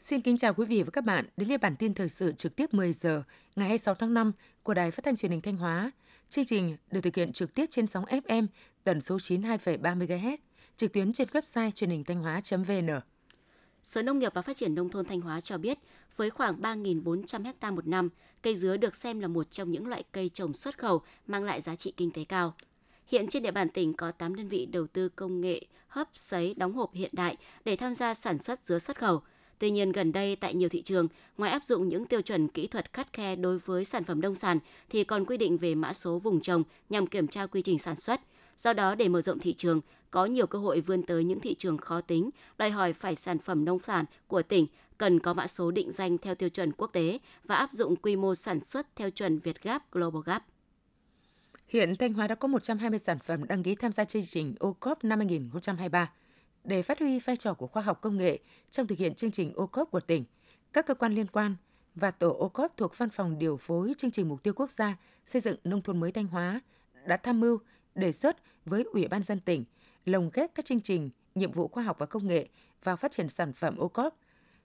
Xin kính chào quý vị và các bạn đến với bản tin thời sự trực tiếp 10 giờ ngày 26 tháng 5 của Đài Phát thanh Truyền hình Thanh Hóa. Chương trình được thực hiện trực tiếp trên sóng FM tần số 92,3 MHz, trực tuyến trên website truyền hình thanh hóa.vn. Sở Nông nghiệp và Phát triển Nông thôn Thanh Hóa cho biết, với khoảng 3.400 ha một năm, cây dứa được xem là một trong những loại cây trồng xuất khẩu mang lại giá trị kinh tế cao. Hiện trên địa bàn tỉnh có 8 đơn vị đầu tư công nghệ hấp sấy đóng hộp hiện đại để tham gia sản xuất dứa xuất khẩu. Tuy nhiên, gần đây tại nhiều thị trường, ngoài áp dụng những tiêu chuẩn kỹ thuật khắt khe đối với sản phẩm nông sản, thì còn quy định về mã số vùng trồng nhằm kiểm tra quy trình sản xuất. Do đó, để mở rộng thị trường, có nhiều cơ hội vươn tới những thị trường khó tính, đòi hỏi phải sản phẩm nông sản của tỉnh cần có mã số định danh theo tiêu chuẩn quốc tế và áp dụng quy mô sản xuất theo chuẩn Việt Gap Global Gap. Hiện Thanh Hóa đã có 120 sản phẩm đăng ký tham gia chương trình OCOP năm 2023 để phát huy vai trò của khoa học công nghệ trong thực hiện chương trình Ocop của tỉnh, các cơ quan liên quan và tổ Ocop thuộc Văn phòng điều phối chương trình mục tiêu quốc gia xây dựng nông thôn mới Thanh Hóa đã tham mưu đề xuất với Ủy ban dân tỉnh lồng ghép các chương trình, nhiệm vụ khoa học và công nghệ vào phát triển sản phẩm ô cốp.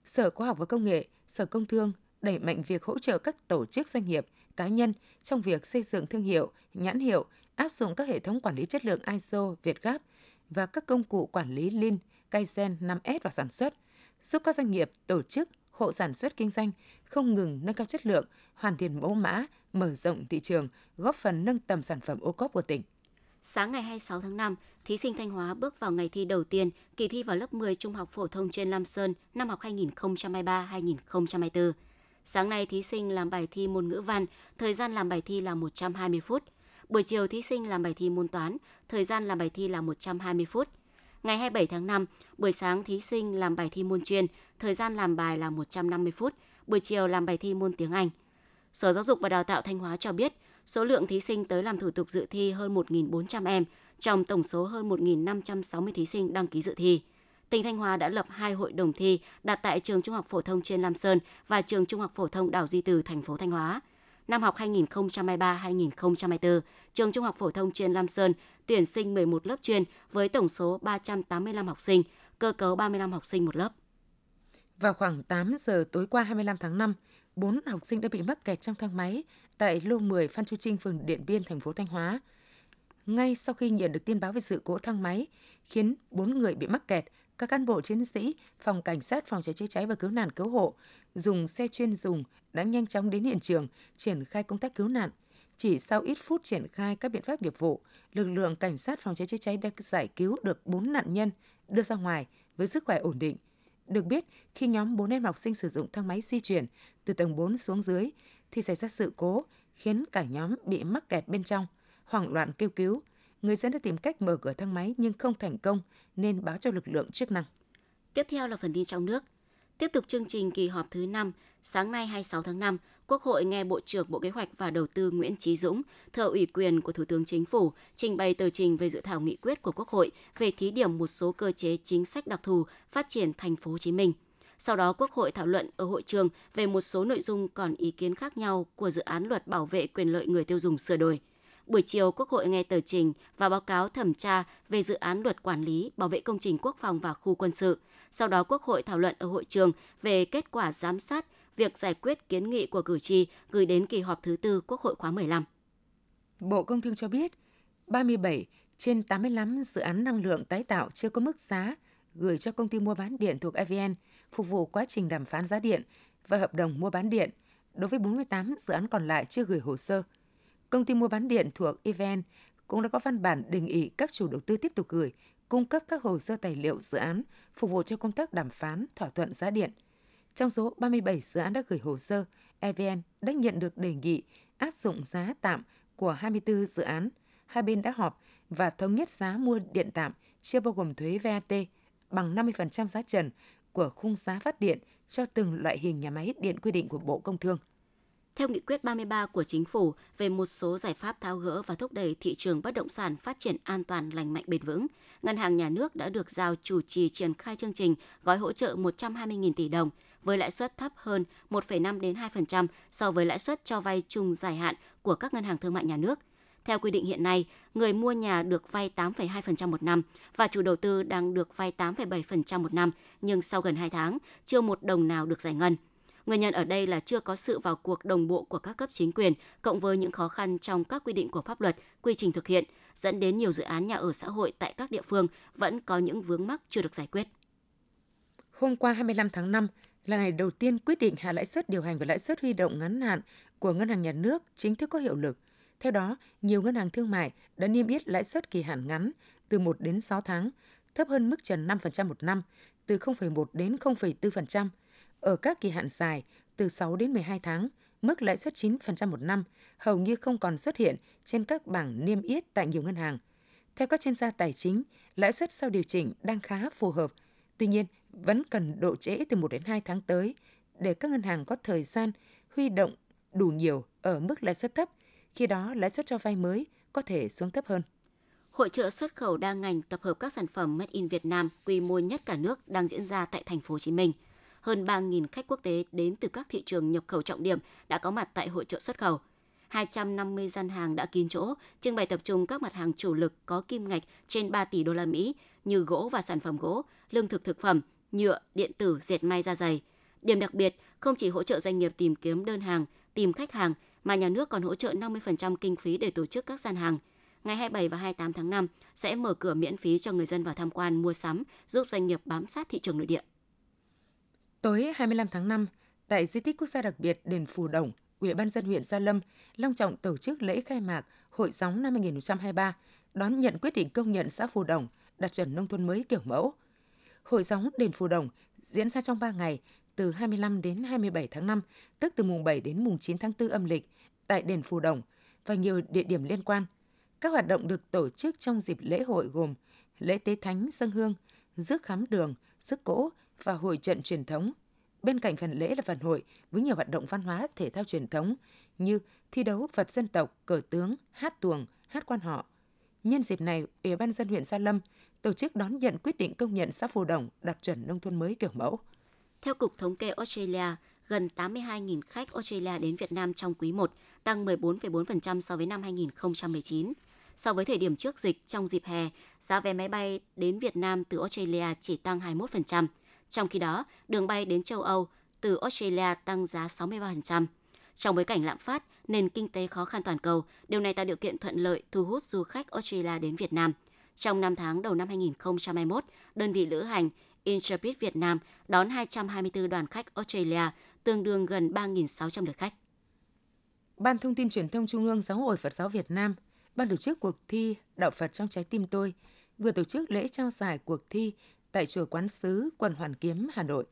Sở Khoa học và Công nghệ, Sở Công Thương đẩy mạnh việc hỗ trợ các tổ chức doanh nghiệp, cá nhân trong việc xây dựng thương hiệu, nhãn hiệu, áp dụng các hệ thống quản lý chất lượng ISO, Việt gáp – và các công cụ quản lý Lean, Kaizen 5S vào sản xuất, giúp các doanh nghiệp, tổ chức, hộ sản xuất kinh doanh không ngừng nâng cao chất lượng, hoàn thiện mẫu mã, mở rộng thị trường, góp phần nâng tầm sản phẩm ô cốp của tỉnh. Sáng ngày 26 tháng 5, thí sinh Thanh Hóa bước vào ngày thi đầu tiên kỳ thi vào lớp 10 Trung học phổ thông trên Lam Sơn năm học 2023-2024. Sáng nay, thí sinh làm bài thi môn ngữ văn, thời gian làm bài thi là 120 phút – Buổi chiều thí sinh làm bài thi môn toán, thời gian làm bài thi là 120 phút. Ngày 27 tháng 5, buổi sáng thí sinh làm bài thi môn chuyên, thời gian làm bài là 150 phút, buổi chiều làm bài thi môn tiếng Anh. Sở Giáo dục và Đào tạo Thanh Hóa cho biết, số lượng thí sinh tới làm thủ tục dự thi hơn 1.400 em, trong tổng số hơn 1.560 thí sinh đăng ký dự thi. Tỉnh Thanh Hóa đã lập hai hội đồng thi đặt tại trường Trung học phổ thông trên Lam Sơn và trường Trung học phổ thông Đảo Duy Từ, thành phố Thanh Hóa năm học 2023-2024, trường Trung học phổ thông chuyên Lam Sơn tuyển sinh 11 lớp chuyên với tổng số 385 học sinh, cơ cấu 35 học sinh một lớp. Vào khoảng 8 giờ tối qua 25 tháng 5, 4 học sinh đã bị mắc kẹt trong thang máy tại lô 10 Phan Chu Trinh, phường Điện Biên, thành phố Thanh Hóa. Ngay sau khi nhận được tin báo về sự cố thang máy, khiến 4 người bị mắc kẹt, các cán bộ chiến sĩ phòng cảnh sát phòng cháy chữa cháy và cứu nạn cứu hộ dùng xe chuyên dùng đã nhanh chóng đến hiện trường triển khai công tác cứu nạn. Chỉ sau ít phút triển khai các biện pháp nghiệp vụ, lực lượng cảnh sát phòng cháy chữa cháy đã giải cứu được 4 nạn nhân đưa ra ngoài với sức khỏe ổn định. Được biết, khi nhóm 4 em học sinh sử dụng thang máy di chuyển từ tầng 4 xuống dưới thì xảy ra sự cố khiến cả nhóm bị mắc kẹt bên trong, hoảng loạn kêu cứu người dân đã tìm cách mở cửa thang máy nhưng không thành công nên báo cho lực lượng chức năng. Tiếp theo là phần tin trong nước. Tiếp tục chương trình kỳ họp thứ 5, sáng nay 26 tháng 5, Quốc hội nghe Bộ trưởng Bộ Kế hoạch và Đầu tư Nguyễn Chí Dũng, thợ ủy quyền của Thủ tướng Chính phủ, trình bày tờ trình về dự thảo nghị quyết của Quốc hội về thí điểm một số cơ chế chính sách đặc thù phát triển thành phố Hồ Chí Minh. Sau đó, Quốc hội thảo luận ở hội trường về một số nội dung còn ý kiến khác nhau của dự án luật bảo vệ quyền lợi người tiêu dùng sửa đổi – Buổi chiều, Quốc hội nghe tờ trình và báo cáo thẩm tra về dự án luật quản lý, bảo vệ công trình quốc phòng và khu quân sự. Sau đó, Quốc hội thảo luận ở hội trường về kết quả giám sát việc giải quyết kiến nghị của cử tri gửi đến kỳ họp thứ tư Quốc hội khóa 15. Bộ Công Thương cho biết, 37 trên 85 dự án năng lượng tái tạo chưa có mức giá gửi cho công ty mua bán điện thuộc EVN phục vụ quá trình đàm phán giá điện và hợp đồng mua bán điện. Đối với 48 dự án còn lại chưa gửi hồ sơ – công ty mua bán điện thuộc EVN cũng đã có văn bản đề nghị các chủ đầu tư tiếp tục gửi, cung cấp các hồ sơ tài liệu dự án phục vụ cho công tác đàm phán thỏa thuận giá điện. Trong số 37 dự án đã gửi hồ sơ, EVN đã nhận được đề nghị áp dụng giá tạm của 24 dự án. Hai bên đã họp và thống nhất giá mua điện tạm chưa bao gồm thuế VAT bằng 50% giá trần của khung giá phát điện cho từng loại hình nhà máy điện quy định của Bộ Công Thương theo nghị quyết 33 của chính phủ về một số giải pháp tháo gỡ và thúc đẩy thị trường bất động sản phát triển an toàn lành mạnh bền vững, Ngân hàng Nhà nước đã được giao chủ trì triển khai chương trình gói hỗ trợ 120.000 tỷ đồng với lãi suất thấp hơn 1,5 đến 2% so với lãi suất cho vay chung dài hạn của các ngân hàng thương mại nhà nước. Theo quy định hiện nay, người mua nhà được vay 8,2% một năm và chủ đầu tư đang được vay 8,7% một năm, nhưng sau gần 2 tháng, chưa một đồng nào được giải ngân. Nguyên nhân ở đây là chưa có sự vào cuộc đồng bộ của các cấp chính quyền, cộng với những khó khăn trong các quy định của pháp luật, quy trình thực hiện, dẫn đến nhiều dự án nhà ở xã hội tại các địa phương vẫn có những vướng mắc chưa được giải quyết. Hôm qua 25 tháng 5 là ngày đầu tiên quyết định hạ lãi suất điều hành và lãi suất huy động ngắn hạn của Ngân hàng Nhà nước chính thức có hiệu lực. Theo đó, nhiều ngân hàng thương mại đã niêm yết lãi suất kỳ hạn ngắn từ 1 đến 6 tháng, thấp hơn mức trần 5% một năm, từ 0,1 đến 0,4%. Ở các kỳ hạn dài, từ 6 đến 12 tháng, mức lãi suất 9% một năm hầu như không còn xuất hiện trên các bảng niêm yết tại nhiều ngân hàng. Theo các chuyên gia tài chính, lãi suất sau điều chỉnh đang khá phù hợp. Tuy nhiên, vẫn cần độ trễ từ 1 đến 2 tháng tới để các ngân hàng có thời gian huy động đủ nhiều ở mức lãi suất thấp, khi đó lãi suất cho vay mới có thể xuống thấp hơn. Hội trợ xuất khẩu đa ngành tập hợp các sản phẩm made in Việt Nam quy mô nhất cả nước đang diễn ra tại thành phố Hồ Chí Minh. Hơn 3.000 khách quốc tế đến từ các thị trường nhập khẩu trọng điểm đã có mặt tại hội trợ xuất khẩu. 250 gian hàng đã kín chỗ, trưng bày tập trung các mặt hàng chủ lực có kim ngạch trên 3 tỷ đô la Mỹ như gỗ và sản phẩm gỗ, lương thực thực phẩm, nhựa, điện tử, dệt may da dày. Điểm đặc biệt, không chỉ hỗ trợ doanh nghiệp tìm kiếm đơn hàng, tìm khách hàng, mà nhà nước còn hỗ trợ 50% kinh phí để tổ chức các gian hàng. Ngày 27 và 28 tháng 5 sẽ mở cửa miễn phí cho người dân vào tham quan mua sắm, giúp doanh nghiệp bám sát thị trường nội địa. Tối 25 tháng 5, tại di tích quốc gia đặc biệt đền Phù Đồng, Ủy ban dân huyện Gia Lâm long trọng tổ chức lễ khai mạc Hội gióng năm 2023, đón nhận quyết định công nhận xã Phù Đồng đạt chuẩn nông thôn mới kiểu mẫu. Hội gióng đền Phù Đồng diễn ra trong 3 ngày, từ 25 đến 27 tháng 5, tức từ mùng 7 đến mùng 9 tháng 4 âm lịch, tại đền Phù Đồng và nhiều địa điểm liên quan. Các hoạt động được tổ chức trong dịp lễ hội gồm lễ tế thánh dân hương, rước khám đường, rước cỗ và hội trận truyền thống. Bên cạnh phần lễ là phần hội với nhiều hoạt động văn hóa thể thao truyền thống như thi đấu vật dân tộc, cờ tướng, hát tuồng, hát quan họ. Nhân dịp này, Ủy ban dân huyện Gia Lâm tổ chức đón nhận quyết định công nhận xã Phù Đồng đạt chuẩn nông thôn mới kiểu mẫu. Theo Cục Thống kê Australia, gần 82.000 khách Australia đến Việt Nam trong quý 1, tăng 14,4% so với năm 2019. So với thời điểm trước dịch trong dịp hè, giá vé máy bay đến Việt Nam từ Australia chỉ tăng 21%. Trong khi đó, đường bay đến châu Âu từ Australia tăng giá 63%. Trong bối cảnh lạm phát, nền kinh tế khó khăn toàn cầu, điều này tạo điều kiện thuận lợi thu hút du khách Australia đến Việt Nam. Trong 5 tháng đầu năm 2021, đơn vị lữ hành Intrepid Việt Nam đón 224 đoàn khách Australia, tương đương gần 3.600 lượt khách. Ban Thông tin Truyền thông Trung ương Giáo hội Phật giáo Việt Nam, ban tổ chức cuộc thi Đạo Phật trong trái tim tôi vừa tổ chức lễ trao giải cuộc thi tại chùa Quán Sứ, quận Hoàn Kiếm, Hà Nội.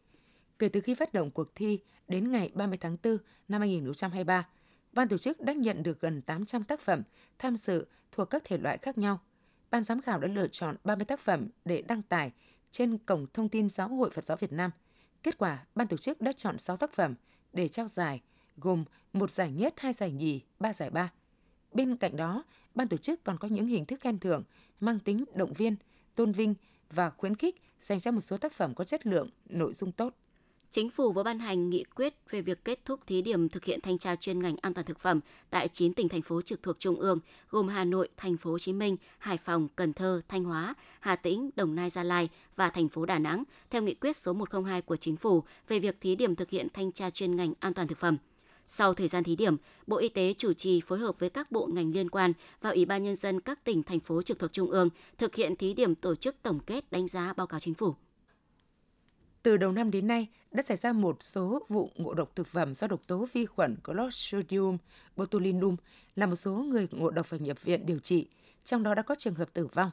Kể từ khi phát động cuộc thi đến ngày 30 tháng 4 năm 2023, ban tổ chức đã nhận được gần 800 tác phẩm tham dự thuộc các thể loại khác nhau. Ban giám khảo đã lựa chọn 30 tác phẩm để đăng tải trên cổng thông tin Giáo hội Phật giáo Việt Nam. Kết quả, ban tổ chức đã chọn 6 tác phẩm để trao giải, gồm một giải nhất, hai giải nhì, ba giải ba. Bên cạnh đó, ban tổ chức còn có những hình thức khen thưởng mang tính động viên, tôn vinh và khuyến khích dành cho một số tác phẩm có chất lượng, nội dung tốt. Chính phủ vừa ban hành nghị quyết về việc kết thúc thí điểm thực hiện thanh tra chuyên ngành an toàn thực phẩm tại 9 tỉnh thành phố trực thuộc trung ương gồm Hà Nội, Thành phố Hồ Chí Minh, Hải Phòng, Cần Thơ, Thanh Hóa, Hà Tĩnh, Đồng Nai, Gia Lai và thành phố Đà Nẵng theo nghị quyết số 102 của chính phủ về việc thí điểm thực hiện thanh tra chuyên ngành an toàn thực phẩm. Sau thời gian thí điểm, Bộ Y tế chủ trì phối hợp với các bộ ngành liên quan và Ủy ban Nhân dân các tỉnh, thành phố trực thuộc Trung ương thực hiện thí điểm tổ chức tổng kết đánh giá báo cáo chính phủ. Từ đầu năm đến nay, đã xảy ra một số vụ ngộ độc thực phẩm do độc tố vi khuẩn Clostridium botulinum, làm một số người ngộ độc phải nhập viện điều trị, trong đó đã có trường hợp tử vong.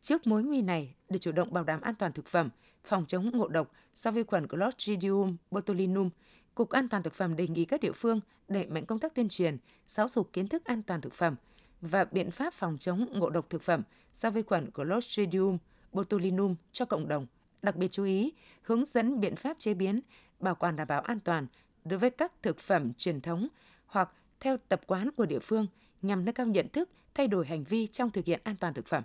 Trước mối nguy này, để chủ động bảo đảm an toàn thực phẩm, phòng chống ngộ độc do vi khuẩn Clostridium botulinum, Cục An toàn thực phẩm đề nghị các địa phương đẩy mạnh công tác tuyên truyền, giáo dục kiến thức an toàn thực phẩm và biện pháp phòng chống ngộ độc thực phẩm do vi khuẩn Clostridium botulinum cho cộng đồng. Đặc biệt chú ý hướng dẫn biện pháp chế biến, bảo quản đảm bảo an toàn đối với các thực phẩm truyền thống hoặc theo tập quán của địa phương nhằm nâng cao nhận thức, thay đổi hành vi trong thực hiện an toàn thực phẩm.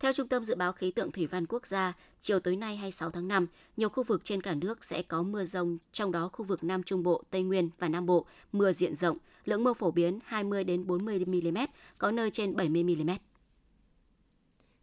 Theo Trung tâm Dự báo Khí tượng Thủy văn Quốc gia, chiều tối nay 26 tháng 5, nhiều khu vực trên cả nước sẽ có mưa rông, trong đó khu vực Nam Trung Bộ, Tây Nguyên và Nam Bộ mưa diện rộng, lượng mưa phổ biến 20 đến 40 mm, có nơi trên 70 mm.